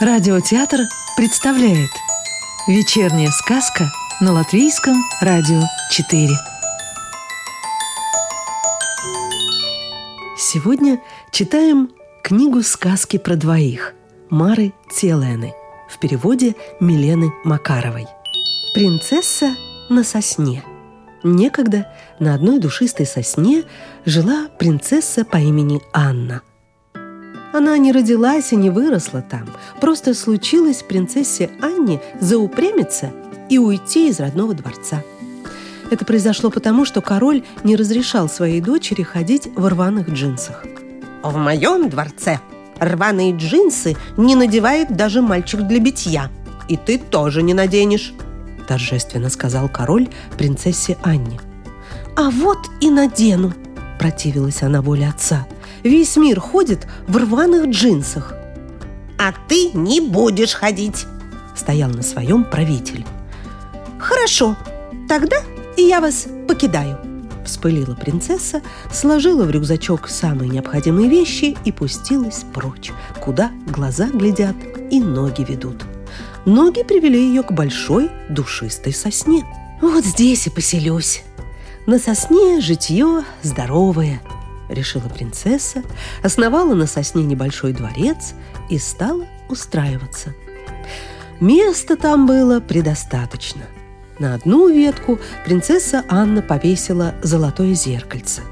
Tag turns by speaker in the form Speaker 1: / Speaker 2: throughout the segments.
Speaker 1: Радиотеатр представляет Вечерняя сказка на Латвийском радио 4 Сегодня читаем книгу сказки про двоих Мары Целены в переводе Милены Макаровой. «Принцесса на сосне» Некогда на одной душистой сосне жила принцесса по имени Анна. Она не родилась и не выросла там. Просто случилось принцессе Анне заупрямиться и уйти из родного дворца. Это произошло потому, что король не разрешал своей дочери ходить в рваных джинсах.
Speaker 2: «В моем дворце рваные джинсы не надевает даже мальчик для битья. И ты тоже не наденешь», – торжественно сказал король принцессе Анне.
Speaker 3: «А вот и надену», – противилась она воле отца – Весь мир ходит в рваных джинсах.
Speaker 2: А ты не будешь ходить,
Speaker 3: стоял на своем правитель.
Speaker 4: Хорошо, тогда я вас покидаю.
Speaker 3: Вспылила принцесса, сложила в рюкзачок самые необходимые вещи и пустилась прочь, куда глаза глядят и ноги ведут. Ноги привели ее к большой душистой сосне. «Вот здесь и поселюсь. На сосне житье здоровое», — решила принцесса, основала на сосне небольшой дворец и стала устраиваться. Места там было предостаточно. На одну ветку принцесса Анна повесила золотое зеркальце,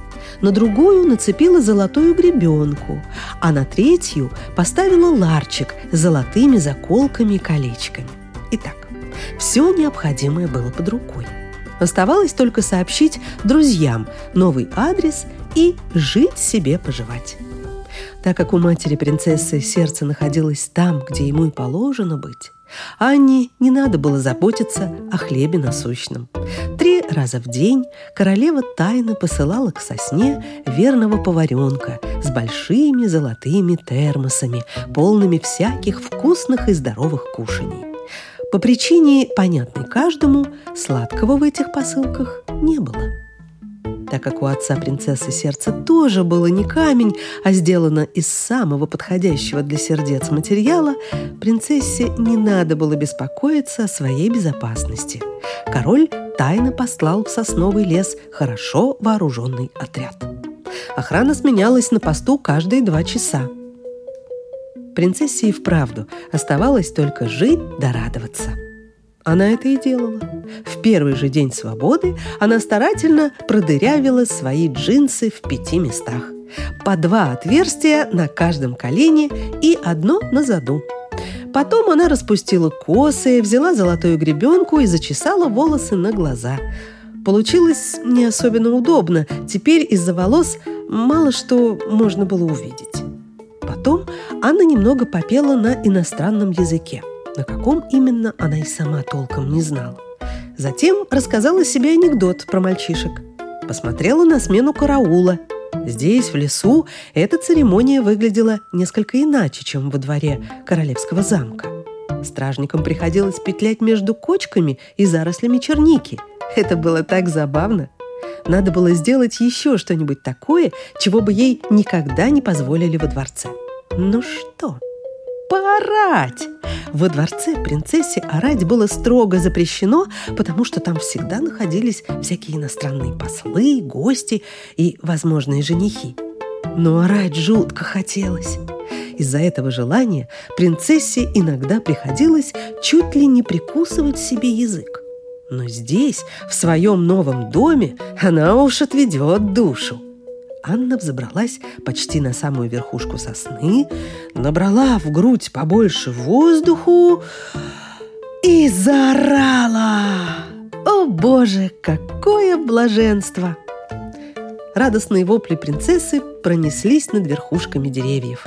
Speaker 3: на другую нацепила золотую гребенку, а на третью поставила ларчик с золотыми заколками и колечками. Итак, все необходимое было под рукой. Оставалось только сообщить друзьям новый адрес и жить себе поживать. Так как у матери принцессы сердце находилось там, где ему и положено быть, Анне не надо было заботиться о хлебе насущном. Три раза в день королева тайно посылала к сосне верного поваренка с большими золотыми термосами, полными всяких вкусных и здоровых кушаний. По причине, понятной каждому, сладкого в этих посылках не было. Так как у отца принцессы сердце тоже было не камень, а сделано из самого подходящего для сердец материала, принцессе не надо было беспокоиться о своей безопасности. Король тайно послал в сосновый лес хорошо вооруженный отряд. Охрана сменялась на посту каждые два часа. Принцессе и вправду оставалось только жить да радоваться – она это и делала. В первый же день свободы она старательно продырявила свои джинсы в пяти местах. По два отверстия на каждом колене и одно на заду. Потом она распустила косы, взяла золотую гребенку и зачесала волосы на глаза. Получилось не особенно удобно. Теперь из-за волос мало что можно было увидеть. Потом Анна немного попела на иностранном языке – на каком именно она и сама толком не знала. Затем рассказала себе анекдот про мальчишек. Посмотрела на смену караула. Здесь, в лесу, эта церемония выглядела несколько иначе, чем во дворе королевского замка. Стражникам приходилось петлять между кочками и зарослями черники. Это было так забавно. Надо было сделать еще что-нибудь такое, чего бы ей никогда не позволили во дворце. Ну что? Поорать! Во дворце принцессе орать было строго запрещено, потому что там всегда находились всякие иностранные послы, гости и возможные женихи. Но орать жутко хотелось. Из-за этого желания принцессе иногда приходилось чуть ли не прикусывать себе язык. Но здесь, в своем новом доме, она уж отведет душу. Анна взобралась почти на самую верхушку сосны, набрала в грудь побольше воздуху и заорала. О боже, какое блаженство! Радостные вопли принцессы пронеслись над верхушками деревьев.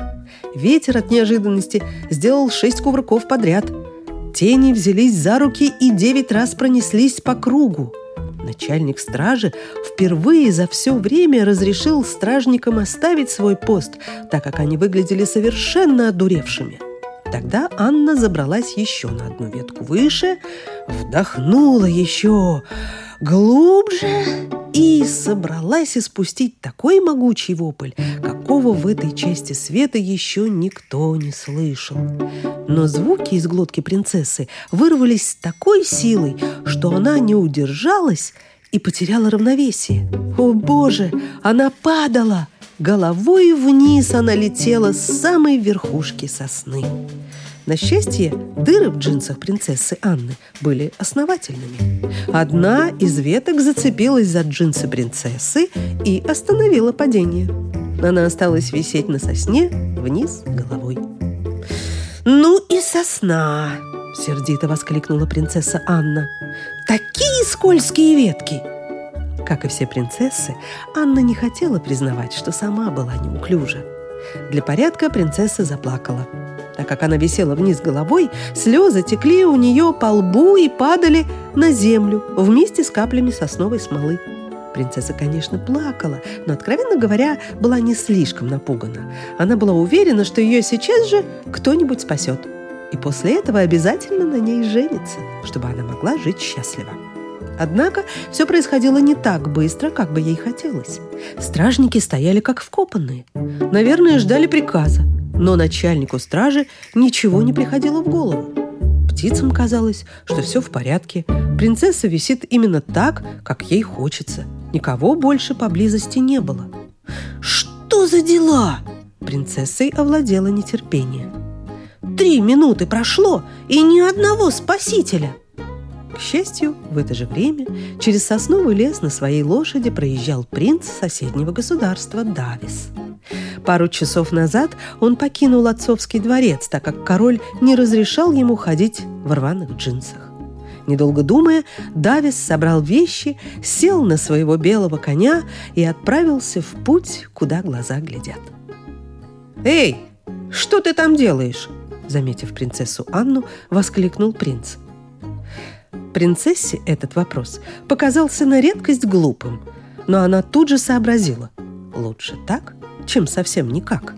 Speaker 3: Ветер от неожиданности сделал шесть кувырков подряд. Тени взялись за руки и девять раз пронеслись по кругу. Начальник стражи впервые за все время разрешил стражникам оставить свой пост, так как они выглядели совершенно одуревшими. Тогда Анна забралась еще на одну ветку выше, вдохнула еще глубже и собралась испустить такой могучий вопль, какого в этой части света еще никто не слышал. Но звуки из глотки принцессы вырвались с такой силой, что она не удержалась и потеряла равновесие. О боже, она падала! Головой вниз она летела с самой верхушки сосны. На счастье, дыры в джинсах принцессы Анны были основательными. Одна из веток зацепилась за джинсы принцессы и остановила падение. Она осталась висеть на сосне вниз головой. «Ну и сосна!» – сердито воскликнула принцесса Анна. «Такие скользкие ветки!» Как и все принцессы, Анна не хотела признавать, что сама была неуклюжа. Для порядка принцесса заплакала – так как она висела вниз головой, слезы текли у нее по лбу и падали на землю вместе с каплями сосновой смолы. Принцесса, конечно, плакала, но, откровенно говоря, была не слишком напугана. Она была уверена, что ее сейчас же кто-нибудь спасет. И после этого обязательно на ней женится, чтобы она могла жить счастливо. Однако все происходило не так быстро, как бы ей хотелось. Стражники стояли как вкопанные. Наверное, ждали приказа но начальнику стражи ничего не приходило в голову. Птицам казалось, что все в порядке. Принцесса висит именно так, как ей хочется. Никого больше поблизости не было. «Что за дела?» Принцессой овладело нетерпение. «Три минуты прошло, и ни одного спасителя!» К счастью, в это же время через сосновый лес на своей лошади проезжал принц соседнего государства Давис – Пару часов назад он покинул отцовский дворец, так как король не разрешал ему ходить в рваных джинсах. Недолго думая, Давис собрал вещи, сел на своего белого коня и отправился в путь, куда глаза глядят. «Эй, что ты там делаешь?» Заметив принцессу Анну, воскликнул принц. Принцессе этот вопрос показался на редкость глупым, но она тут же сообразила. Лучше так, чем совсем никак.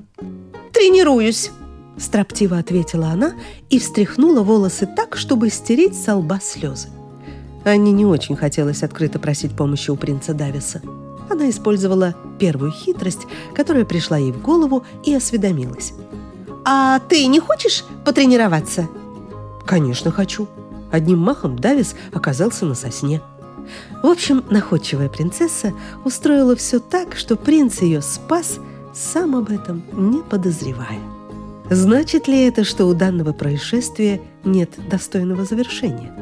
Speaker 3: «Тренируюсь!» – строптиво ответила она и встряхнула волосы так, чтобы стереть со лба слезы. Анне не очень хотелось открыто просить помощи у принца Дависа. Она использовала первую хитрость, которая пришла ей в голову, и осведомилась. «А ты не хочешь потренироваться?» «Конечно хочу». Одним махом Давис оказался на сосне. В общем, находчивая принцесса устроила все так, что принц ее спас – сам об этом не подозревая. Значит ли это, что у данного происшествия нет достойного завершения?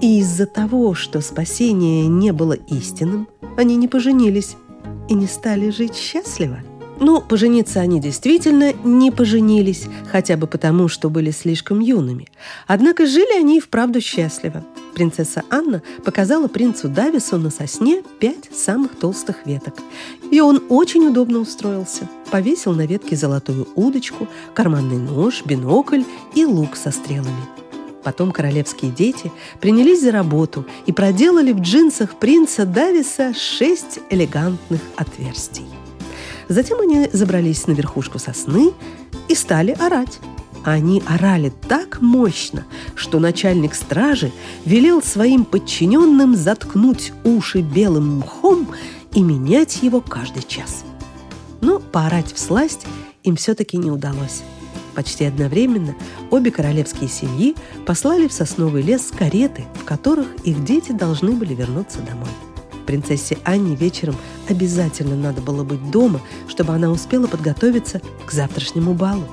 Speaker 3: И из-за того, что спасение не было истинным, они не поженились и не стали жить счастливо – ну, пожениться они действительно не поженились, хотя бы потому, что были слишком юными. Однако жили они и вправду счастливо. Принцесса Анна показала принцу Давису на сосне пять самых толстых веток. И он очень удобно устроился. Повесил на ветке золотую удочку, карманный нож, бинокль и лук со стрелами. Потом королевские дети принялись за работу и проделали в джинсах принца Дависа шесть элегантных отверстий. Затем они забрались на верхушку сосны и стали орать. Они орали так мощно, что начальник стражи велел своим подчиненным заткнуть уши белым мхом и менять его каждый час. Но поорать в сласть им все-таки не удалось. Почти одновременно обе королевские семьи послали в сосновый лес кареты, в которых их дети должны были вернуться домой. Принцессе Анне вечером обязательно надо было быть дома, чтобы она успела подготовиться к завтрашнему балу.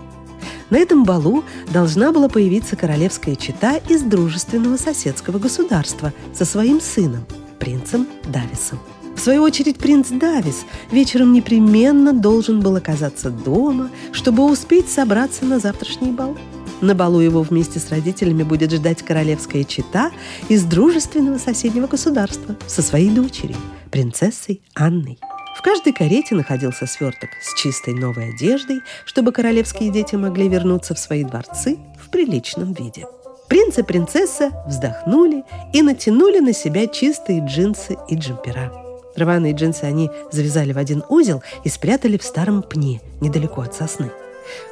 Speaker 3: На этом балу должна была появиться королевская чета из дружественного соседского государства со своим сыном, принцем Дависом. В свою очередь принц Давис вечером непременно должен был оказаться дома, чтобы успеть собраться на завтрашний бал. На балу его вместе с родителями будет ждать королевская чета из дружественного соседнего государства со своей дочерью, принцессой Анной. В каждой карете находился сверток с чистой новой одеждой, чтобы королевские дети могли вернуться в свои дворцы в приличном виде. Принц и принцесса вздохнули и натянули на себя чистые джинсы и джемпера. Рваные джинсы они завязали в один узел и спрятали в старом пне, недалеко от сосны.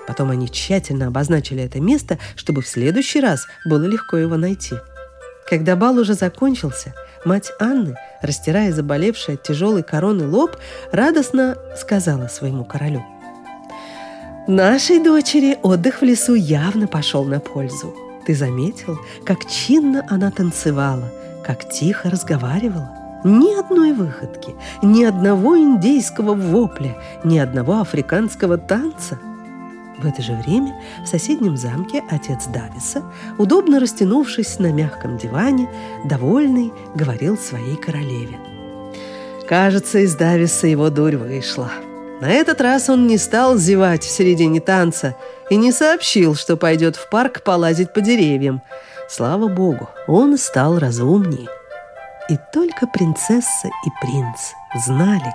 Speaker 3: Потом они тщательно обозначили это место, чтобы в следующий раз было легко его найти. Когда бал уже закончился, мать Анны, растирая заболевший от тяжелой короны лоб, радостно сказала своему королю.
Speaker 1: Нашей дочери отдых в лесу явно пошел на пользу. Ты заметил, как чинно она танцевала, как тихо разговаривала? Ни одной выходки, ни одного индейского вопля, ни одного африканского танца. В это же время в соседнем замке отец Дависа, удобно растянувшись на мягком диване, довольный, говорил своей королеве. Кажется, из Дависа его дурь вышла. На этот раз он не стал зевать в середине танца и не сообщил, что пойдет в парк полазить по деревьям. Слава богу, он стал разумнее. И только принцесса и принц знали,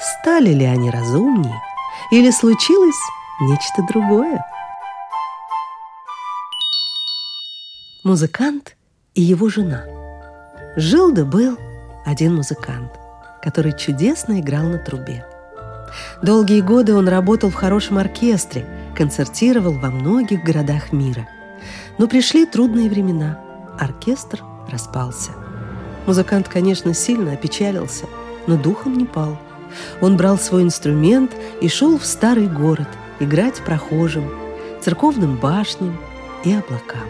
Speaker 1: стали ли они разумнее или случилось нечто другое. Музыкант и его жена. Жил да был один музыкант, который чудесно играл на трубе. Долгие годы он работал в хорошем оркестре, концертировал во многих городах мира. Но пришли трудные времена. Оркестр распался. Музыкант, конечно, сильно опечалился, но духом не пал. Он брал свой инструмент и шел в старый город играть прохожим, церковным башням и облакам.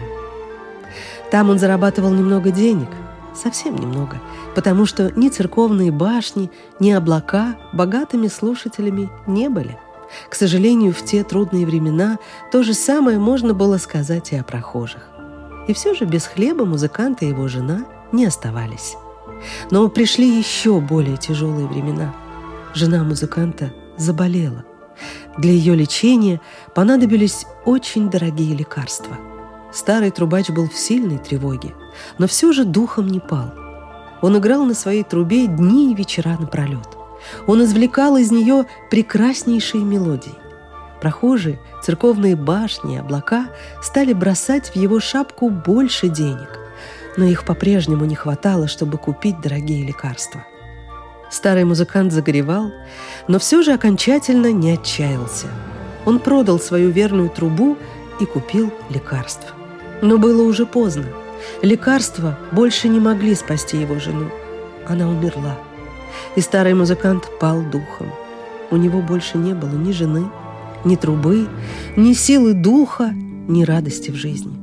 Speaker 1: Там он зарабатывал немного денег, совсем немного – потому что ни церковные башни, ни облака богатыми слушателями не были. К сожалению, в те трудные времена то же самое можно было сказать и о прохожих. И все же без хлеба музыкант и его жена не оставались. Но пришли еще более тяжелые времена. Жена музыканта заболела. Для ее лечения понадобились очень дорогие лекарства. Старый трубач был в сильной тревоге, но все же духом не пал – он играл на своей трубе дни и вечера напролет. Он извлекал из нее прекраснейшие мелодии. Прохожие, церковные башни, облака стали бросать в его шапку больше денег, но их по-прежнему не хватало, чтобы купить дорогие лекарства. Старый музыкант загоревал, но все же окончательно не отчаялся. Он продал свою верную трубу и купил лекарства. Но было уже поздно – Лекарства больше не могли спасти его жену. Она умерла. И старый музыкант пал духом. У него больше не было ни жены, ни трубы, ни силы духа, ни радости в жизни.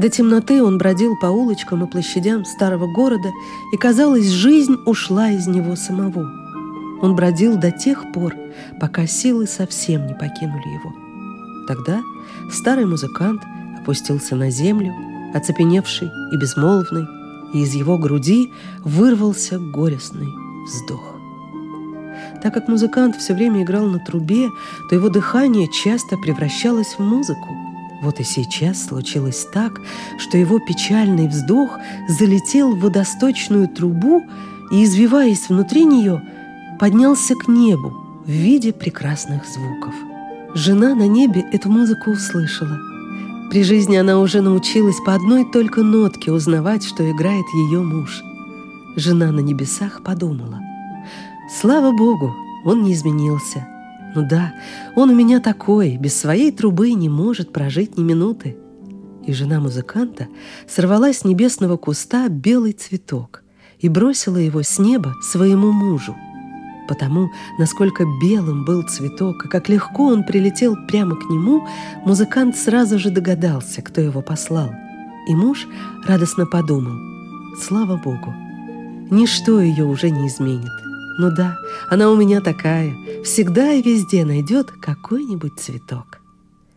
Speaker 1: До темноты он бродил по улочкам и площадям старого города, и, казалось, жизнь ушла из него самого. Он бродил до тех пор, пока силы совсем не покинули его. Тогда старый музыкант опустился на землю – оцепеневший и безмолвный, и из его груди вырвался горестный вздох. Так как музыкант все время играл на трубе, то его дыхание часто превращалось в музыку. Вот и сейчас случилось так, что его печальный вздох залетел в водосточную трубу и, извиваясь внутри нее, поднялся к небу в виде прекрасных звуков. Жена на небе эту музыку услышала – при жизни она уже научилась по одной только нотке узнавать, что играет ее муж. Жена на небесах подумала. «Слава Богу, он не изменился. Ну да, он у меня такой, без своей трубы не может прожить ни минуты». И жена музыканта сорвала с небесного куста белый цветок и бросила его с неба своему мужу – Потому, насколько белым был цветок и как легко он прилетел прямо к нему, музыкант сразу же догадался, кто его послал. И муж радостно подумал, слава Богу, ничто ее уже не изменит. Ну да, она у меня такая, всегда и везде найдет какой-нибудь цветок.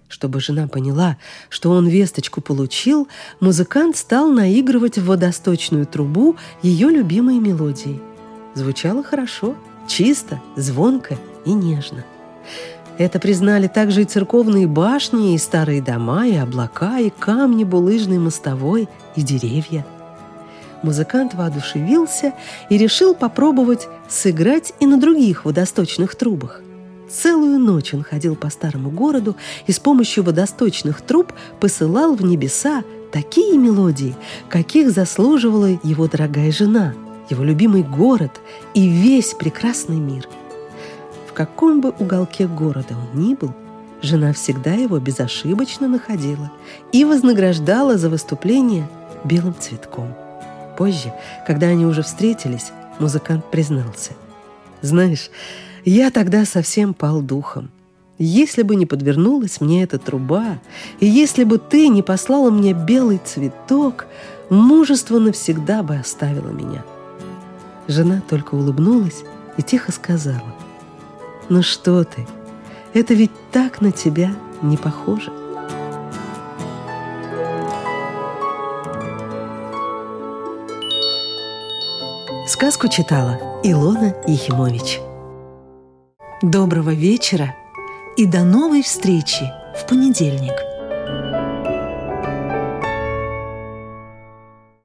Speaker 1: Чтобы жена поняла, что он весточку получил, музыкант стал наигрывать в водосточную трубу ее любимые мелодии. Звучало хорошо – чисто, звонко и нежно. Это признали также и церковные башни, и старые дома, и облака, и камни булыжной мостовой, и деревья. Музыкант воодушевился и решил попробовать сыграть и на других водосточных трубах. Целую ночь он ходил по старому городу и с помощью водосточных труб посылал в небеса такие мелодии, каких заслуживала его дорогая жена – его любимый город и весь прекрасный мир. В каком бы уголке города он ни был, жена всегда его безошибочно находила и вознаграждала за выступление белым цветком. Позже, когда они уже встретились, музыкант признался. «Знаешь, я тогда совсем пал духом.
Speaker 3: Если бы не подвернулась мне эта труба, и если бы ты не послала мне белый цветок, мужество навсегда бы оставило меня. Жена только улыбнулась и тихо сказала, «Ну что ты, это ведь так на тебя не похоже». Сказку читала Илона Ехимович.
Speaker 1: Доброго вечера и до новой встречи в понедельник.